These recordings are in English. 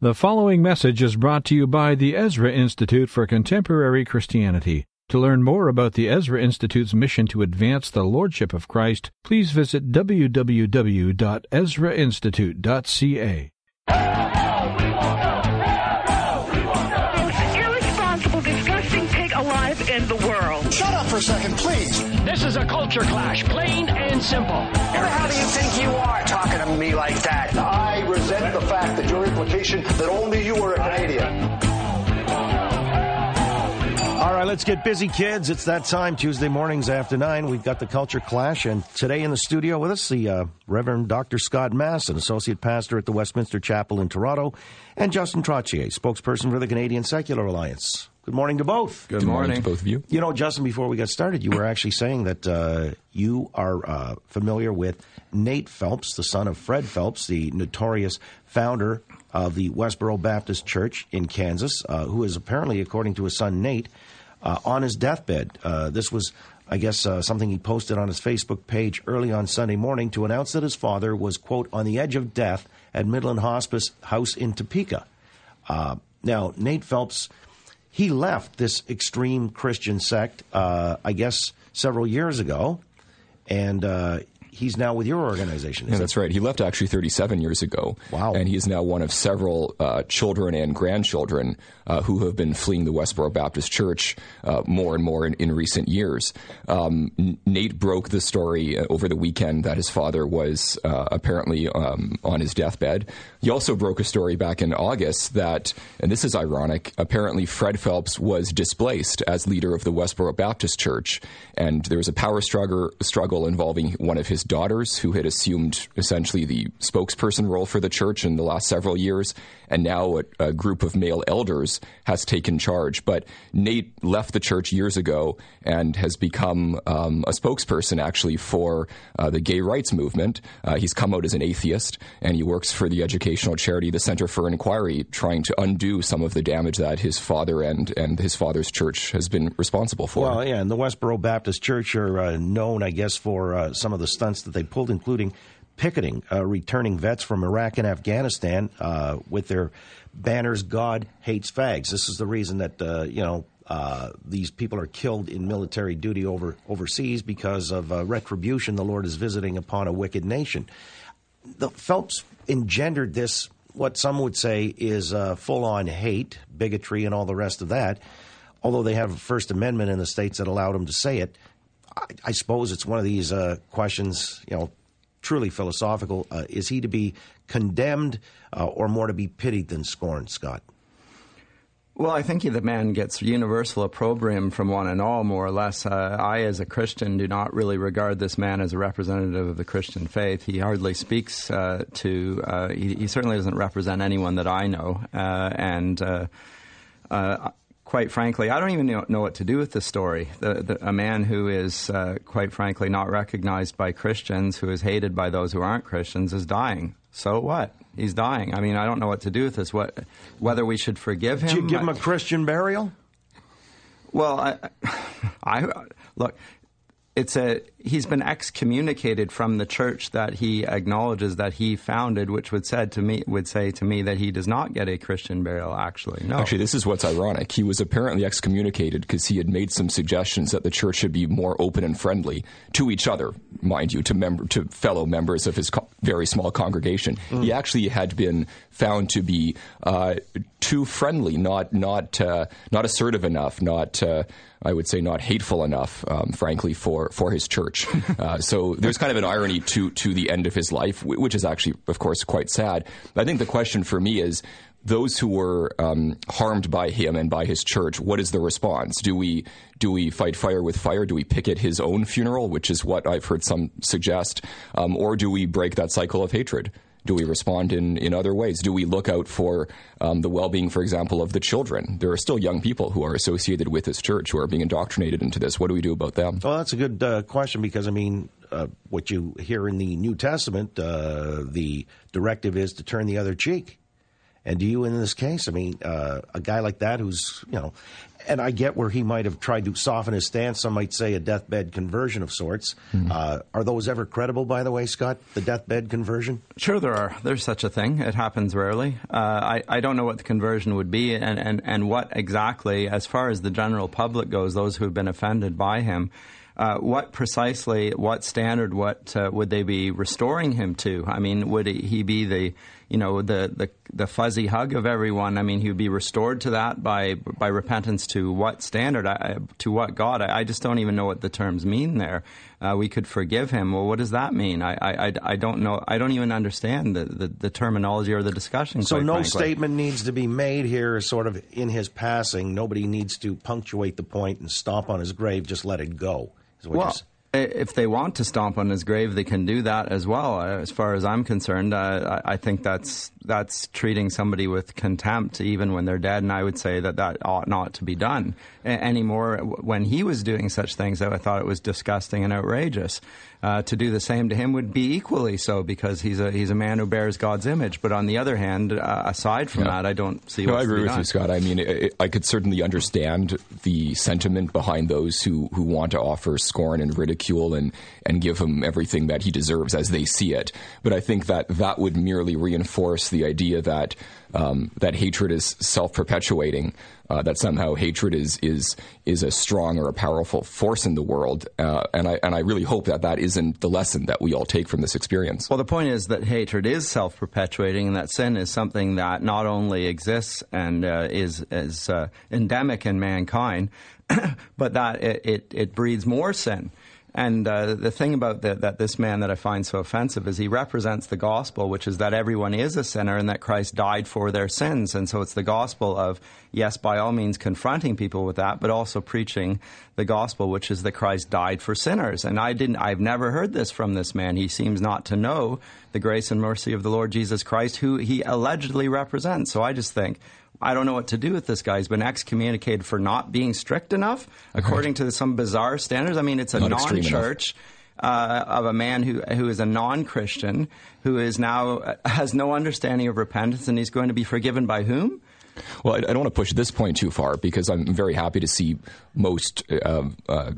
The following message is brought to you by the Ezra Institute for Contemporary Christianity. To learn more about the Ezra Institute's mission to advance the Lordship of Christ, please visit www.ezrainstitute.ca. Most irresponsible, disgusting pig alive in the world. Shut up for a second, please. This is a culture clash, plain and simple. Who the hell do you think you are talking to me like that? I resent the fact that your implication that only you are a Canadian. All right, let's get busy, kids. It's that time, Tuesday mornings after 9. We've got the Culture Clash, and today in the studio with us, the uh, Reverend Dr. Scott Mass, an associate pastor at the Westminster Chapel in Toronto, and Justin Trottier, spokesperson for the Canadian Secular Alliance. Good morning to both. Good, morning. to both of you. You know, Justin, before we got started, you were actually saying that uh, you are uh, familiar with Nate Phelps, the son of Fred Phelps, the notorious founder of the Westboro Baptist Church in Kansas, uh, who is apparently, according to his son Nate, uh, on his deathbed. Uh, this was, I guess, uh, something he posted on his Facebook page early on Sunday morning to announce that his father was, quote, on the edge of death at Midland Hospice House in Topeka. Uh, now, Nate Phelps, he left this extreme Christian sect, uh, I guess, several years ago, and uh, he's now with your organization. Yeah, that's right. He left actually 37 years ago. Wow. And he is now one of several uh, children and grandchildren uh, who have been fleeing the Westboro Baptist Church uh, more and more in, in recent years. Um, Nate broke the story uh, over the weekend that his father was uh, apparently um, on his deathbed. He also broke a story back in August that, and this is ironic, apparently Fred Phelps was displaced as leader of the Westboro Baptist Church. And there was a power struggle, struggle involving one of his daughters who had assumed essentially the spokesperson role for the church in the last several years, and now a, a, group of male elders has taken charge. But Nate left the church years ago and has become um, a spokesperson actually for uh, the gay rights movement. Uh, he's come out as an atheist, and he works for the educational charity, the Center for Inquiry, trying to undo some of the damage that his father and, and his father's church has been responsible for. Well, yeah, and the Westboro Baptist Church are uh, known, I guess, for uh, some of the stunts that they pulled, including picketing uh, returning vets from Iraq and Afghanistan uh, with their banners "God hates fags." This is the reason that uh, you know uh, these people are killed in military duty over overseas because of uh, retribution the Lord is visiting upon a wicked nation. The Phelps engendered this. What some would say is uh, full-on hate, bigotry, and all the rest of that. Although they have a First Amendment in the states that allowed them to say it, I, I suppose it's one of these questions. You know, truly philosophical. Uh, is he to be condemned uh, or more to be pitied than scorned, Scott? Well, I think the man gets universal opprobrium from one and all, more or less. Uh, I, as a Christian, do not really regard this man as a representative of the Christian faith. He hardly speaks uh, to, uh, he, he, certainly doesn't represent anyone that I know. Uh, and quite frankly, I don't even know, know, what to do with the story. The, the, a man who is, uh, quite frankly, not recognized by Christians, who is hated by those who aren't Christians, is dying. So what? He's dying. I mean, I don't know what to do with this. What, whether we should forgive him? Did you give him a Christian burial? Well, I, I look it's a he's been excommunicated from the church that he acknowledges that he founded, which would said to me would say to me that he does not get a Christian burial. Actually, no. Actually, this is what's ironic. He was apparently excommunicated because he had made some suggestions that the church should be more open and friendly to each other, mind you, to member to fellow members of his co- very small congregation. Mm. He actually had been found to be uh, too friendly, not not uh, not assertive enough, not. Uh, I would say not hateful enough, um, frankly, for, for his church. Uh, so there's kind of an irony to, to the end of his life, which is actually, of course, quite sad. But I think the question for me is those who were um, harmed by him and by his church, what is the response? Do we do we fight fire with fire? Do we picket his own funeral, which is what I've heard some suggest, um, or do we break that cycle of hatred? Do we respond in, in other ways? Do we look out for um, the well being, for example, of the children? There are still young people who are associated with this church who are being indoctrinated into this. What do we do about them? Well, that's a good uh, question because, I mean, uh, what you hear in the New Testament, uh, the directive is to turn the other cheek. And do you, in this case, I mean, uh, a guy like that who's, you know, and I get where he might have tried to soften his stance. Some might say a deathbed conversion of sorts. Mm-hmm. Uh, are those ever credible, by the way, Scott? The deathbed conversion? Sure, there are. There's such a thing. It happens rarely. Uh, I, I don't know what the conversion would be and, and, and what exactly, as far as the general public goes, those who have been offended by him. Uh, what precisely, what standard, what uh, would they be restoring him to? I mean, would he be the you know the, the the fuzzy hug of everyone. I mean, he would be restored to that by by repentance to what standard? I, to what God? I, I, just don't even know what the terms mean there. Uh, we could forgive him. Well, what does that mean? I, I, I don't know. I don't even understand the, the, the terminology or the discussion. So no frankly. statement needs to be made here, sort of in his passing. Nobody needs to punctuate the point and stomp on his grave. Just let it go. well, if they want to stomp on his grave, they can do that as well. Uh, as far as I'm concerned, uh, I think that's that's treating somebody with contempt, even when they're dead. And I would say that that ought not to be done anymore. When he was doing such things, I thought it was disgusting and outrageous. Uh, to do the same to him would be equally so because he's a he's a man who bears God's image. But on the other hand, uh, aside from yeah. that, I don't see. No, I agree with done. you, Scott. I mean, it, I could certainly understand the sentiment behind those who who want to offer scorn and ridicule and and give him everything that he deserves as they see it. But I think that that would merely reinforce the idea that um, that hatred is self perpetuating uh, that somehow hatred is is is a strong or a powerful force in the world, uh, and I and I really hope that that isn't the lesson that we all take from this experience. Well, the point is that hatred is self perpetuating, and that sin is something that not only exists and uh, is is uh, endemic in mankind, but that it, it, it breeds more sin. And uh, the thing about the, that this man that I find so offensive is he represents the gospel, which is that everyone is a sinner and that Christ died for their sins. And so it's the gospel of, yes, by all means confronting people with that, but also preaching the gospel, which is that Christ died for sinners. And I didn't, I've never heard this from this man. He seems not to know the grace and mercy of the Lord Jesus Christ, who he allegedly represents. So I just think, I don't know what to do with this guy. He's been excommunicated for not being strict enough, according to some bizarre standards. I mean, it's a non church. Uh, of a man who who is a non-Christian who is now uh, has no understanding of repentance and he's going to be forgiven by whom? Well, I, I don't want to push this point too far because I'm very happy to see most. Uh, uh,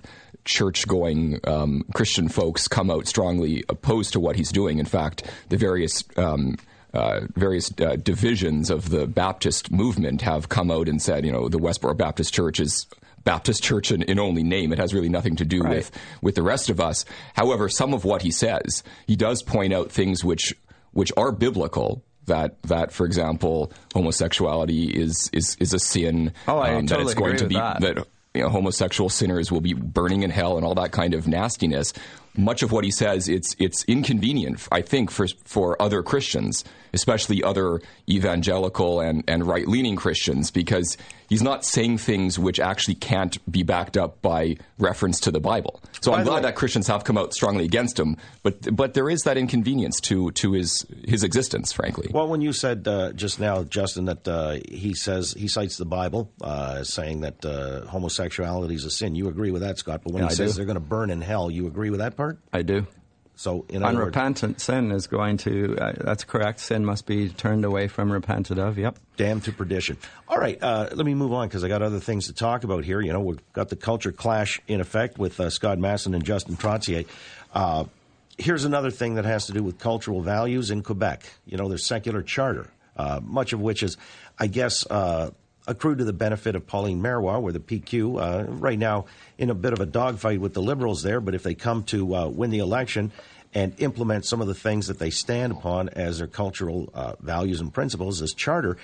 church going um, Christian folks come out strongly opposed to what he's doing. In fact, the various um, uh, various uh, divisions of the Baptist movement have come out and said, you know, the Westboro Baptist Church is Baptist Church in, in, only name. It has really nothing to do right. with with the rest of us. However, some of what he says, he does point out things which which are biblical. That that, for example, homosexuality is is is a sin. Oh, I um, totally that it's going to be that. that you know, homosexual sinners will be burning in hell and all that kind of nastiness. Much of what he says, it's it's inconvenient, I think, for for other Christians especially other evangelical and, and right leaning Christians, because he's not saying things which actually can't be backed up by reference to the Bible. So by I'm glad way, that Christians have come out strongly against him, but but there is that inconvenience to to his his existence, frankly. Well, when you said uh, just now, Justin, that uh, he says he cites the Bible uh, saying that uh, homosexuality is a sin, you agree with that, Scott? But when yeah, he I says do. they're going to burn in hell, you agree with that part? I do. So, in unrepentant words, sin is going to, uh, that's correct. Sin must be turned away from, repented of. Yep. Damned to perdition. All right, uh, let me move on because I got other things to talk about here. You know, we've got the culture clash in effect with uh, Scott Masson and Justin Trottier. Uh, here's another thing that has to do with cultural values in Quebec. You know, their secular charter, uh, much of which is, I guess, accrued to the benefit of Pauline Marois, where the PQ, uh, right now in a bit of a dogfight with the Liberals there, but if they come to uh, win the election and implement some of the things that they stand upon as their cultural uh, values and principles as charter,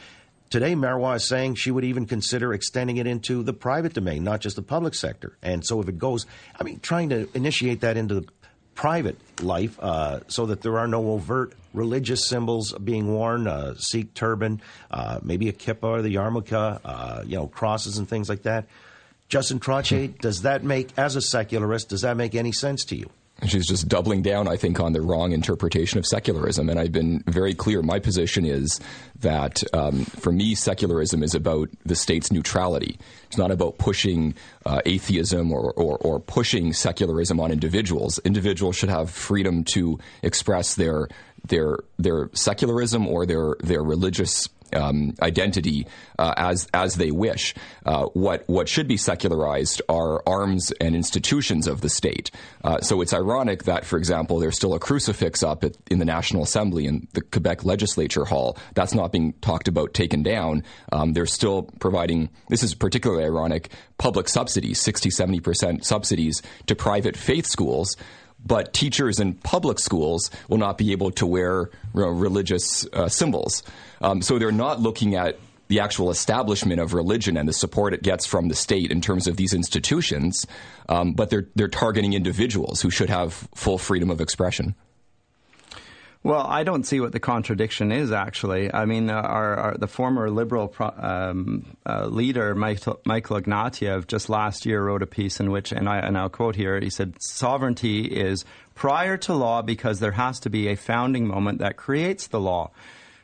Today, Marois is saying she would even consider extending it into the private domain, not just the public sector. And so, if it goes, I mean, trying to initiate that into the private life uh, so that there are no overt religious symbols being worn, uh, Sikh turban, uh, maybe a kippah or the yarmulke, uh, you know, crosses and things like that. Justin Trottier, does that make, as a secularist, does that make any sense to you? She's just doubling down, I think, on the wrong interpretation of secularism. And I've been very clear. My position is that um, for me, secularism is about the state's neutrality. It's not about pushing uh, atheism or, or, or, pushing secularism on individuals. Individuals should have freedom to express their their their secularism or their their religious um, identity uh, as as they wish. Uh, what what should be secularized are arms and institutions of the state. Uh, so it's ironic that, for example, there's still a crucifix up at, in the National Assembly in the Quebec Legislature Hall. That's not being talked about taken down. Um, they're still providing. This is particularly ironic. Public subsidies, 60, 70 percent subsidies to private faith schools but teachers in public schools will not be able to wear you know, religious uh, symbols. Um, so they're not looking at the actual establishment of religion and the support it gets from the state in terms of these institutions, um, but they're they're targeting individuals who should have full freedom of expression. Well, I don't see what the contradiction is. Actually, I mean, uh, our, our, the former liberal pro, um, uh, leader Michael, Michael Ignatieff just last year wrote a piece in which, and, I, and I'll quote here, he said, "Sovereignty is prior to law because there has to be a founding moment that creates the law."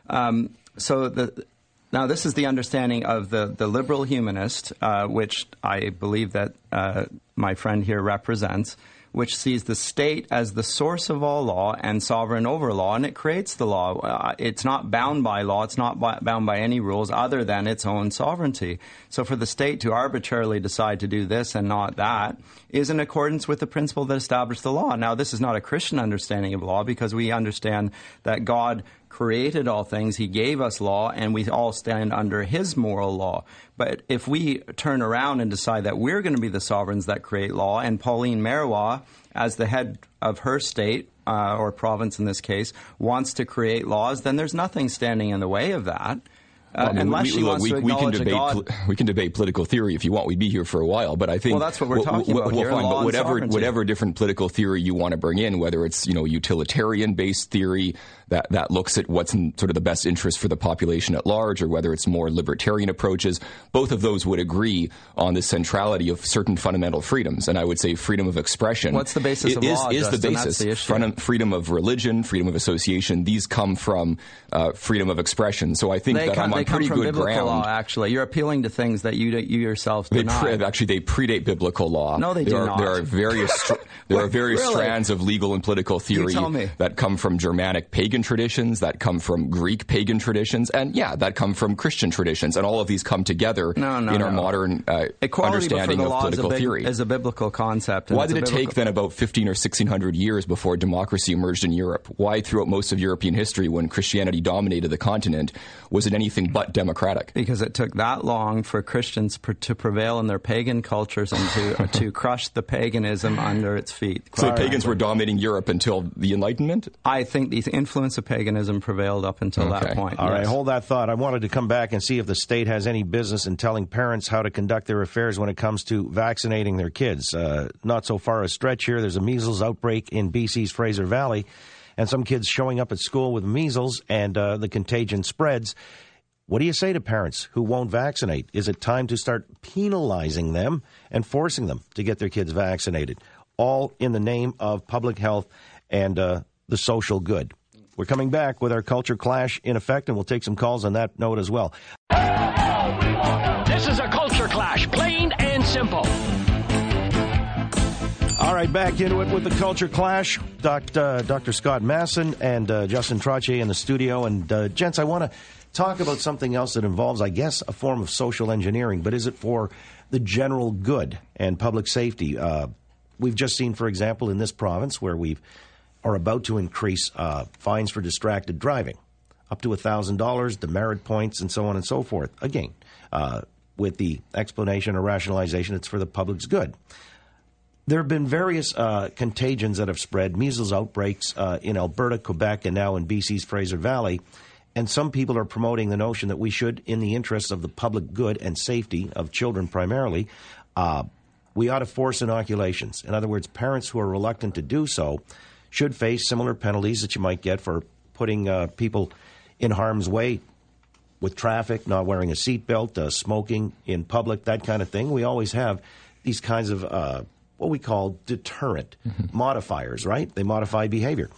Um, so the now, this is the understanding of the, the liberal humanist, uh, which I believe that uh, my friend here represents which sees the state as the source of all law and sovereign over law, and it creates the law. Uh, it's not bound by law, it's not by, bound by any rules other than its own sovereignty. So for the state to arbitrarily decide to do this and not that is in accordance with the principle that established the law. Now, this is not a Christian understanding of law because we understand that God created all things, He gave us law, and we all stand under His moral law. But if we turn around and decide that we're going to be the sovereigns that create law, and Pauline Marois, as the head of her state, uh, or province in this case, wants to create laws, then there's nothing standing in the way of that. Uh, well, I mean, unless we, she wants we, to we can debate pol- we can debate political theory if you want. We'd be here for a while, but I think well, that's what we're talking well, about well, here. Fine, but whatever whatever different political theory you want to bring in, whether it's you know utilitarian based theory, that, that looks at what's in sort of the best interest for the population at large, or whether it's more libertarian approaches. Both of those would agree on the centrality of certain fundamental freedoms, and I would say freedom of expression. What's the basis of is, law? Is the basis the freedom, freedom of religion, freedom of association? These come from uh, freedom of expression. So I think they that come, I'm on pretty good ground. Law, actually, you're appealing to things that you you yourself deny. They pre- actually they predate biblical law. No, they there do are, not. There are various there are various really? strands of legal and political theory that come from Germanic pagan traditions that come from Greek pagan traditions, and yeah, that come from Christian traditions, and all of these come together no, no, in no. our modern uh, understanding of political is big, theory. Is a biblical concept. Why did it take then about fifteen or sixteen hundred years before democracy emerged in Europe? Why, throughout most of European history, when Christianity dominated the continent, was it anything but democratic? Because it took that long for Christians pr- to prevail in their pagan cultures and to to crush the paganism under its feet. So the pagans were dominating Europe until the Enlightenment. I think the influence of paganism prevailed up until Okay. that point. All yes. right, hold that thought. I wanted to come back and see if the state has any business in telling parents how to conduct their affairs when it comes to vaccinating their kids. Uh, not so far a stretch here. There's a measles outbreak in BC's Fraser Valley, and some kids showing up at school with measles, and uh, the contagion spreads. What do you say to parents who won't vaccinate? Is it time to start penalizing them and forcing them to get their kids vaccinated? All in the name of public health and uh, the social good. We're coming back with our culture clash in effect, and we'll take some calls on that note as well. This is a culture clash, plain and simple. All right, back into it with the culture clash. Dr. Uh, Dr. Scott Masson and uh, Justin Trottier in the studio. And, uh, gents, I want to talk about something else that involves, I guess, a form of social engineering, but is it for the general good and public safety? Uh, we've just seen, for example, in this province where we are about to increase uh, fines for distracted driving up to $1,000, demerit points, and so on and so forth. Again, with the explanation or rationalization, it's for the public's good. There have been various uh, contagions that have spread, measles outbreaks uh, in Alberta, Quebec, and now in BC's Fraser Valley. And some people are promoting the notion that we should, in the interests of the public good and safety of children primarily, uh, we ought to force inoculations. In other words, parents who are reluctant to do so should face similar penalties that you might get for putting uh, people in harm's way with traffic, not wearing a seatbelt, uh, smoking in public, that kind of thing. We always have these kinds of uh, what we call deterrent modifiers, right? They modify behavior.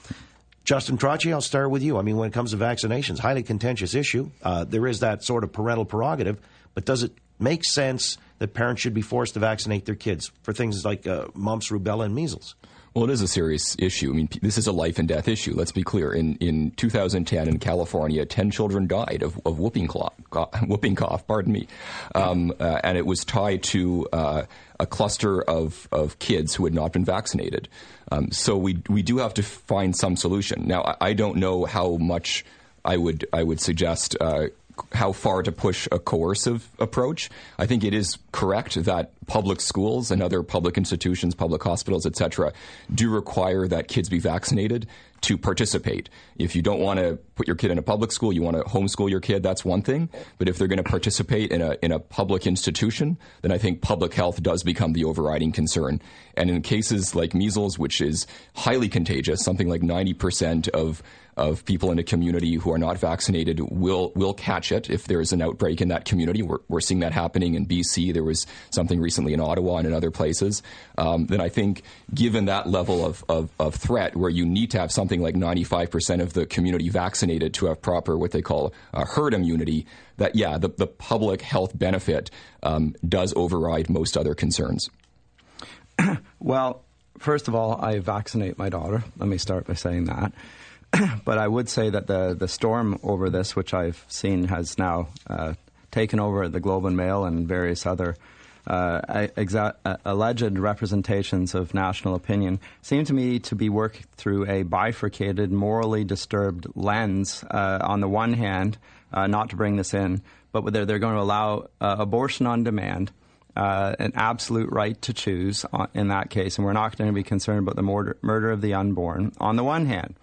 Justin Trottier, I'll start with you. I mean, when it comes to vaccinations, highly contentious issue. Uh, there is that sort of parental prerogative, but does it make sense that parents should be forced to vaccinate their kids for things like uh, mumps, rubella, and measles? Well, it is a serious issue. I mean, this is a life and death issue. Let's be clear. In in 2010 in California, 10 children died of, of whooping cough. Whooping cough. Pardon me. Um, uh, and it was tied to uh, a cluster of, of kids who had not been vaccinated. Um, so we we do have to find some solution. Now, I, I don't know how much I would I would suggest. Uh, how far to push a coercive approach. I think it is correct that public schools and other public institutions, public hospitals, etc., do require that kids be vaccinated to participate. If you don't want to put your kid in a public school, you want to homeschool your kid, that's one thing. But if they're going to participate in a in a public institution, then I think public health does become the overriding concern. And in cases like measles, which is highly contagious, something like 90% of of people in a community who are not vaccinated will will catch it if there is an outbreak in that community. We're, we're seeing that happening in BC. There was something recently in Ottawa and in other places. Um, then I think, given that level of, of, of, threat, where you need to have something like 95% of the community vaccinated to have proper what they call herd immunity, that yeah, the, the public health benefit um, does override most other concerns. well, first of all, I vaccinate my daughter. Let me start by saying that. but I would say that the, the storm over this, which I've seen has now uh, taken over the Globe and Mail and various other uh, exa- uh, alleged representations of national opinion, seem to me to be worked through a bifurcated, morally disturbed lens. Uh, on the one hand, uh, not to bring this in, but they're, they're going to allow uh, abortion on demand. Uh, an absolute right to choose in that case, and we're not going to be concerned about the murder, murder of the unborn. On the one hand,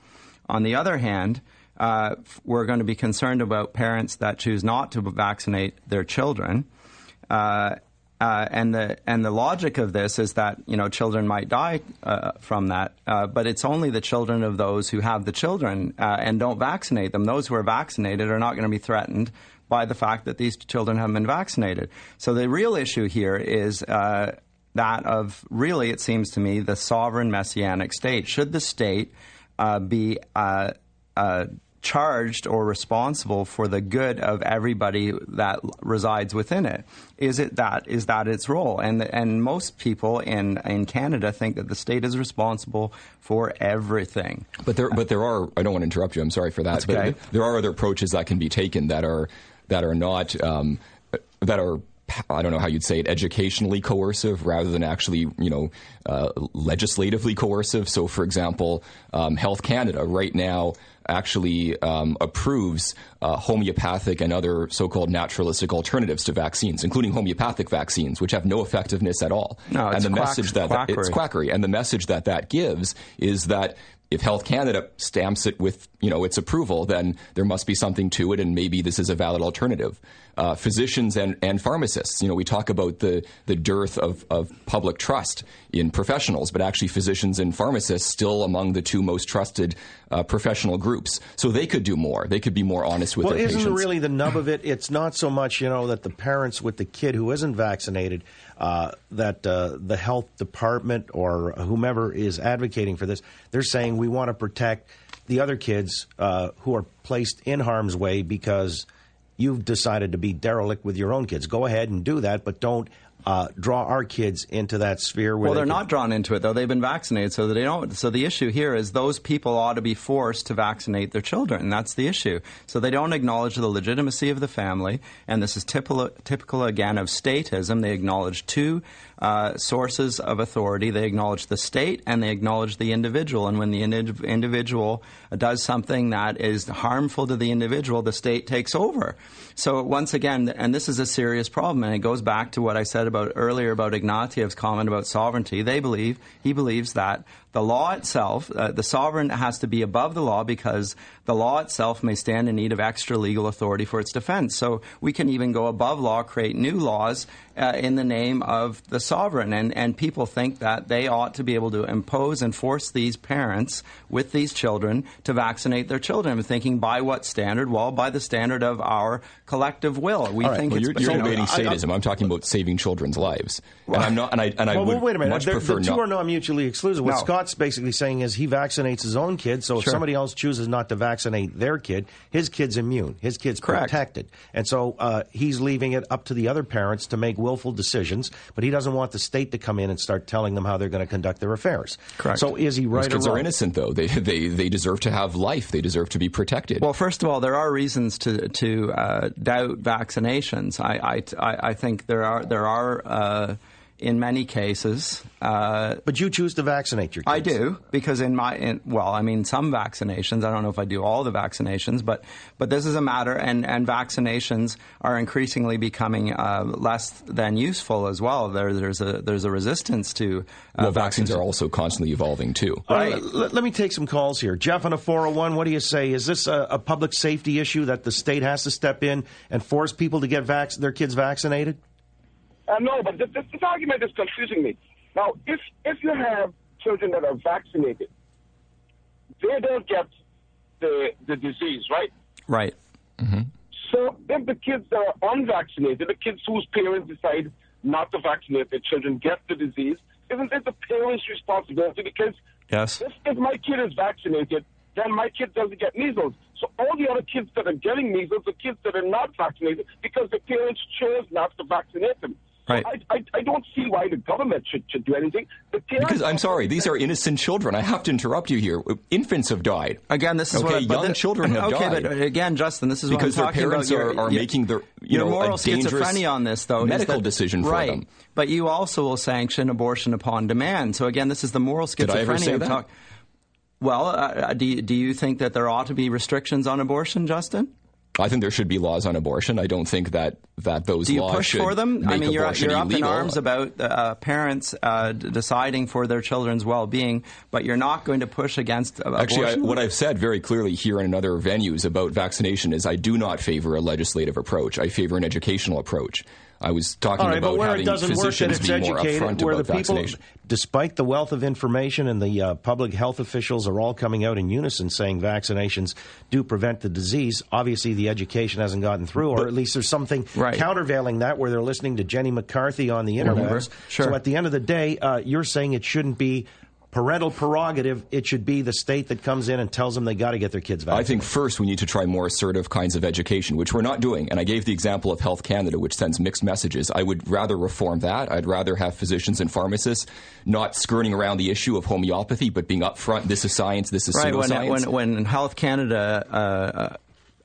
on the other hand, uh, we're going to be concerned about parents that choose not to vaccinate their children. Uh, uh, and the and the logic of this is that you know children might die uh, from that, uh, but it's only the children of those who have the children uh, and don't vaccinate them. Those who are vaccinated are not going to be threatened by the fact that these children haven't been vaccinated. So the real issue here is uh, that of really, it seems to me, the sovereign messianic state. Should the state uh, be charged or responsible for the good of everybody that resides within it? Is it that is that its role? And and most people in in Canada think that the state is responsible for everything. But there but there are I don't want to interrupt you. I'm sorry for that. Okay. But there are other approaches that can be taken that are that are not um, that are I don't know how you'd say it, educationally coercive rather than actually, you know, uh, legislatively coercive. So, for example, um, Health Canada right now actually um, approves uh, homeopathic and other so-called naturalistic alternatives to vaccines, including homeopathic vaccines, which have no effectiveness at all. No, and the quack, message that, quackery. that it's quackery, and the message that that gives is that if Health Canada stamps it with you know its approval, then there must be something to it, and maybe this is a valid alternative. Uh, physicians and, and pharmacists, you know, we talk about the the dearth of, of public trust in professionals, but actually physicians and pharmacists still among the two most trusted uh, professional groups. So they could do more. They could be more honest with well, their isn't patients. really the nub of it? It's not so much you know that the parents with the kid who isn't vaccinated uh, that uh, the health department or whomever is advocating for this, they're saying we want to protect the other kids uh, who are placed in harm's way because you've decided to be derelict with your own kids. Go ahead and do that, but don't uh, draw our kids into that sphere. well, they are not drawn into it though. They've been vaccinated, so they don't. So the issue here is those people ought to be forced to vaccinate their children. And that's the issue. So they don't acknowledge the legitimacy of the family, and this is typical, typical again of statism. They acknowledge two uh, sources of authority. They acknowledge the state and they acknowledge the individual. And when the individual does something that is harmful to the individual, the state takes over. So once again, and this is a serious problem, and it goes back to what I said about earlier about Ignatieff's comment about sovereignty. They believe he believes that the law itself, uh, the sovereign has to be above the law because the law itself may stand in need of extra legal authority for its defense. So we can even go above law, create new laws uh, in the name of the sovereign. And, and people think that they ought to be able to impose and force these parents with these children to vaccinate their children. I'm thinking by what standard? Well, by the standard of our collective will. We right. think well, it's you're, you're you know, I- I- sadism. I'm talking about saving children's lives. and I'm not, and I, and I well, would well, wait a minute. much They're- prefer the two not. are not mutually exclusive. What No. Scott's basically saying is he vaccinates his own kid, so if somebody else chooses not to vaccinate their kid, his kid's immune. His kid's Correct. protected. And so uh, he's leaving it up to the other parents to make willful decisions, but he doesn't want the state to come in and start telling them how they're going to conduct their affairs. Correct. So is he Those right or kids wrong? are innocent, though. They, they, they deserve to have life. They deserve to be protected. Well, first of all, there are reasons to to uh, doubt vaccinations. I, I, I I think there are there are uh, in many cases. Uh, But you choose to vaccinate your kids. I do because in my in, well, I mean some vaccinations. I don't know if I do all the vaccinations, but but this is a matter, and and vaccinations are increasingly becoming uh, less than useful as well. There there's a there's a resistance to uh, well, vaccines are also constantly evolving, too. All Right. right, let, let me take some calls here. Jeff on a 401, what do you say? Is this a, a public safety issue that the state has to step in and force people to get vac- their kids vaccinated? Uh, no, but this, this, this argument is confusing me. Now, if if you have children that are vaccinated, they don't get the the disease, right? right. So if the kids that are unvaccinated, the kids whose parents decide not to vaccinate their children, get the disease, isn't it the parents' responsibility? Because Yes. if, if my kid is vaccinated, then my kid doesn't get measles. So all the other kids that are getting measles are kids that are not vaccinated because the parents chose not to vaccinate them. So Right. I, I, I don't see why the government should, should do anything. Because I'm sorry, these are innocent children. I have to interrupt you here. Infants have died. Again, this is okay. what I, but young the- children have okay, died. but again, Justin, this is because what their I'm talking parents about. are, are your- making their you your know moral a dangerous schizophrenia on this, though, medical that- decision for right. them. But you also will sanction abortion upon demand. So again, this is the moral schizophrenia. Did I ever say that? talk- well, uh, do you, do you think that there ought to be restrictions on abortion, Justin? I think there should be laws on abortion. I don't think that, that those Do you laws push should for them? I mean, you're, you're up in arms about uh, parents uh, d- deciding for their children's well-being, but you're not going to push against uh, Actually, I, what I've said very clearly here and in other venues about vaccination is I do not favor a legislative approach. I favor an educational approach. I was talking right, about where having work, physicians it's be more upfront where about the people, vaccination. despite the wealth of information and the uh, public health officials are all coming out in unison saying vaccinations do prevent the disease. Obviously, the education hasn't gotten through, or at least there's something Right. countervailing that where they're listening to Jenny McCarthy on the internet. Sure. So at the end of the day, uh, you're saying it shouldn't be parental prerogative. It should be the state that comes in and tells them they got to get their kids vaccinated. I think first we need to try more assertive kinds of education, which we're not doing. And I gave the example of Health Canada, which sends mixed messages. I would rather reform that. I'd rather have physicians and pharmacists not skirting around the issue of homeopathy, but being upfront. This is science. This is right when, pseudoscience. when when Health Canada uh, uh,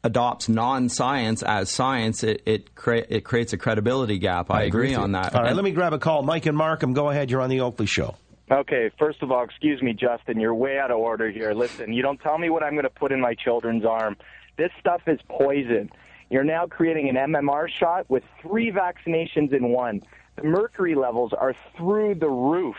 adopts non-science as science, it it, crea- it creates a credibility gap. I, I agree agree on that. all right, And- let me grab a call. Mike and Markham, go ahead. You're on the Oakley Show. Okay, first of all, excuse me, Justin. You're way out of order here. Listen, you don't tell me what I'm going to put in my children's arm. This stuff is poison. You're now creating an MMR shot with three vaccinations in one. The mercury levels are through the roof.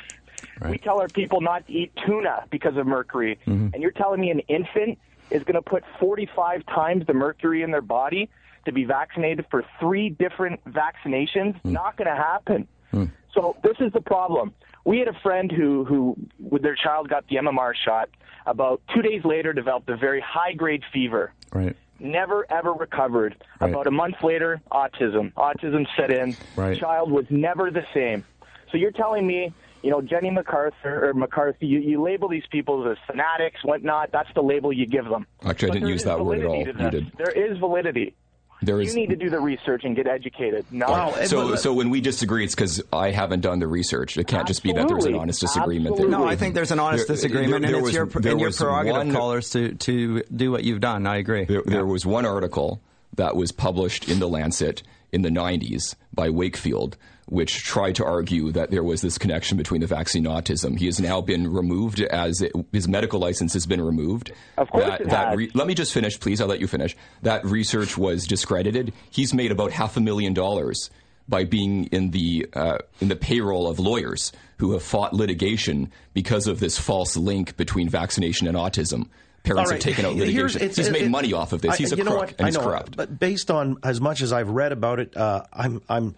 We tell our people not to eat tuna because of mercury. Mm-hmm. And you're telling me an infant is going to put 45 times the mercury in their body to be vaccinated for three different vaccinations? Mm. Not going to happen. Mm. So this is the problem. We had a friend who, who, with their child, got the MMR shot. About two days later, developed a very high grade fever. right. Never ever recovered. Right. About a month later, autism. Autism set in. Right. Child was never the same. So you're telling me, you know, Jenny MacArthur or McCarthy, you, you label these people as fanatics, whatnot. That's the label you give them. Actually, I didn't use that word at all. You did. There is validity. There is. You need to do the research and get educated. No. Wow, and- So, so when we disagree, it's because I haven't done the research. It can't just be that there's an honest disagreement. Absolutely. No, I think there's an honest There- disagreement, there- there and was- it's your there in your was prerogative, one- callers, to to do what you've done. I agree. There, there was one article that was published in the Lancet in the 90s by Wakefield, which tried to argue that there was this connection between the vaccine and autism. He has now been removed as it, his medical license has been removed. Of course that, it that has. re- let me just finish, please. I'll let you finish. That research was discredited. He's made about half a million dollars by being in the uh, in the payroll of lawyers who have fought litigation because of this false link between vaccination and autism. Parents All have taken out Here's- litigation. it's- He's it- made it- money off of this. I- He's a you know crook what? and I he's know, corrupt. But based on as much as I've read about it, uh, I'm I'm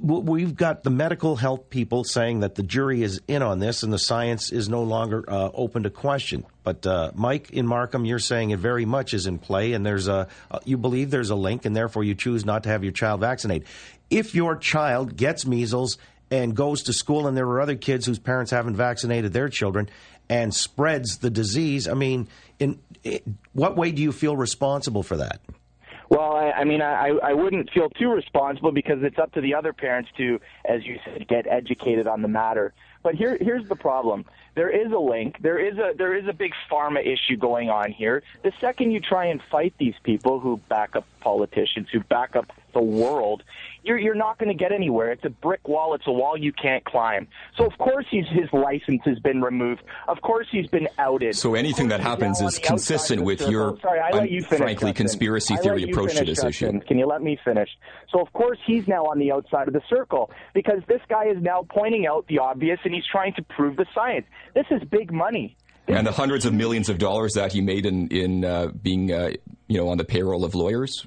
we've got the medical health people saying that the jury is in on this and the science is no longer uh, open to question. But uh, Mike in Markham, you're saying it very much is in play, and there's a uh, you believe there's a link, and therefore you choose not to have your child vaccinated. If your child gets measles and goes to school, and there are other kids whose parents haven't vaccinated their children, and spreads the disease, I mean, in, in what way do you feel responsible for that? I, I mean, I, I wouldn't feel too responsible because it's up to the other parents to, as you said, get educated on the matter. But here, here's the problem. There is a link. There is a there is a big pharma issue going on here. The second you try and fight these people who back up politicians, who back up the world, you're you're not going to get anywhere. It's a brick wall. It's a wall you can't climb. So of course he's, his license has been removed. Of course he's been outed. So anything that happens is consistent with your, Sorry, I let you finish, frankly, Justin. conspiracy theory approach to this Justin. issue. Can you let me finish? So of course he's now on the outside of the circle because this guy is now pointing out the obvious and he's trying to prove the science. This is big money. And the hundreds of millions of dollars that he made in in uh, being, uh, you know, on the payroll of lawyers.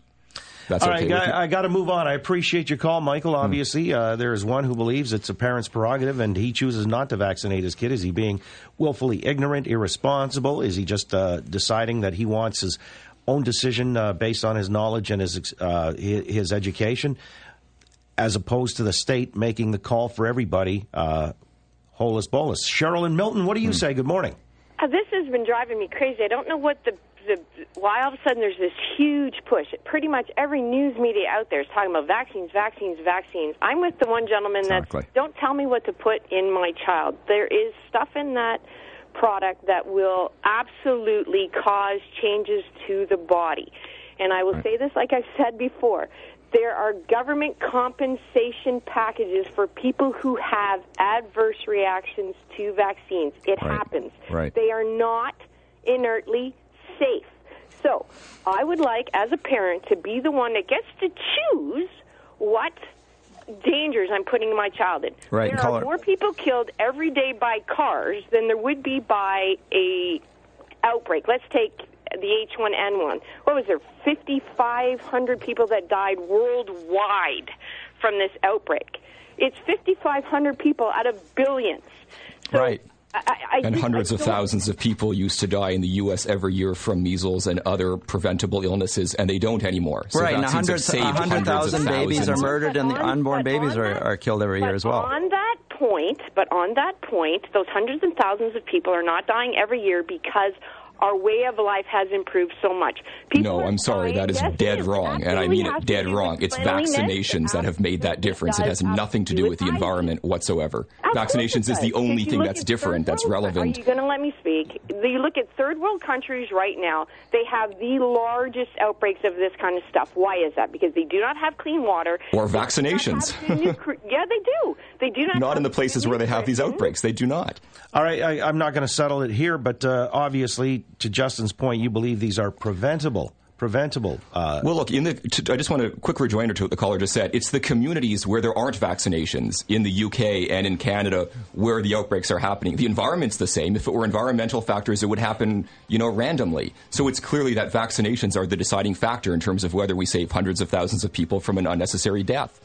That's All okay right, with? I, I got to move on. I appreciate your call, Michael. Hmm. Obviously, uh, there is one who believes it's a parent's prerogative, and he chooses not to vaccinate his kid. Is he being willfully ignorant, irresponsible? Is he just uh, deciding that he wants his own decision uh, based on his knowledge and his uh, his, his education, as opposed to the state making the call for everybody? Uh, holus bolus. Cheryl and Milton, what do you say? Good morning. Uh, this has been driving me crazy. I don't know what the, the why all of a sudden there's this huge push. Pretty much every news media out there is talking about vaccines, vaccines, vaccines. I'm with the one gentleman Exactly. that don't tell me what to put in my child. There is stuff in that product that will absolutely cause changes to the body. And I will say this like I've said before. There are government compensation packages for people who have adverse reactions to vaccines. It Right. happens. Right. They are not inertly safe. So, I would like, as a parent, to be the one that gets to choose what dangers I'm putting my child in. Right, There are more people killed every day by cars than there would be by a outbreak. Let's take the H1N1. What was there? 5,500 people that died worldwide from this outbreak. It's 5,500 people out of billions. So Right. I, I, I and hundreds I of thousands of people used to die in the U.S. every year from measles and other preventable illnesses, and they don't anymore. So right, and vaccines have 100 saved of 100,000 babies are thousands. murdered, and the unborn babies on are, are killed every year as well. On that point, but on that point, those hundreds and thousands of people are not dying every year because our way of life has improved so much. People No, I'm sorry. dying- That is Yes, dead wrong, and I mean it dead wrong. It's vaccinations that have made that difference. It has nothing to do with the environment whatsoever. Of course Vaccinations is the only thing that's different, third that's world- relevant. Are you going to let me speak? You look at third world countries right now, they have the largest outbreaks of this kind of stuff. Why is that? Because they do not have clean water. Or They do not vaccinations. have yeah, they do. They do not Not in the places where they have these outbreaks. They do not. All right, I, I'm not going to settle it here, but uh, obviously, to Justin's point, you believe these are preventable. Preventable. Uh, Well, look, in the, to, I just want a quick rejoinder to what the caller just said. It's the communities where there aren't vaccinations in the UK and in Canada where the outbreaks are happening. The environment's the same. If it were environmental factors, it would happen, you know, randomly. So it's clearly that vaccinations are the deciding factor in terms of whether we save hundreds of thousands of people from an unnecessary death.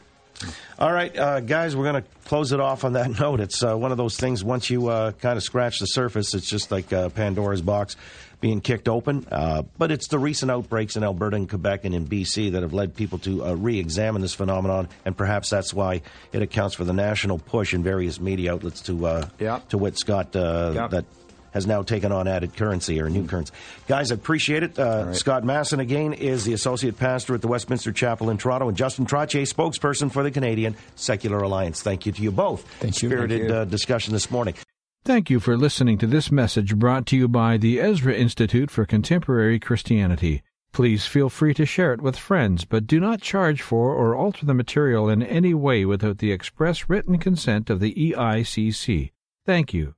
All right, uh, guys, we're going to close it off on that note. It's uh, one of those things, once you uh, kind of scratch the surface, it's just like uh, Pandora's box being kicked open. Uh, but it's the recent outbreaks in Alberta and Quebec and in BC that have led people to uh, re examine this phenomenon, and perhaps that's why it accounts for the national push in various media outlets to, uh, Yeah. to wit Scott uh, that has now taken on added currency or new currency. Guys, I appreciate it. Uh, Scott Masson, again, is the associate pastor at the Westminster Chapel in Toronto, and Justin Trottier, spokesperson for the Canadian Secular Alliance. Thank you to you both. Thank you. Spirited Thank you. Uh, discussion this morning. Thank you for listening to this message brought to you by the Ezra Institute for Contemporary Christianity. Please feel free to share it with friends, but do not charge for or alter the material in any way without the express written consent of the EICC. Thank you.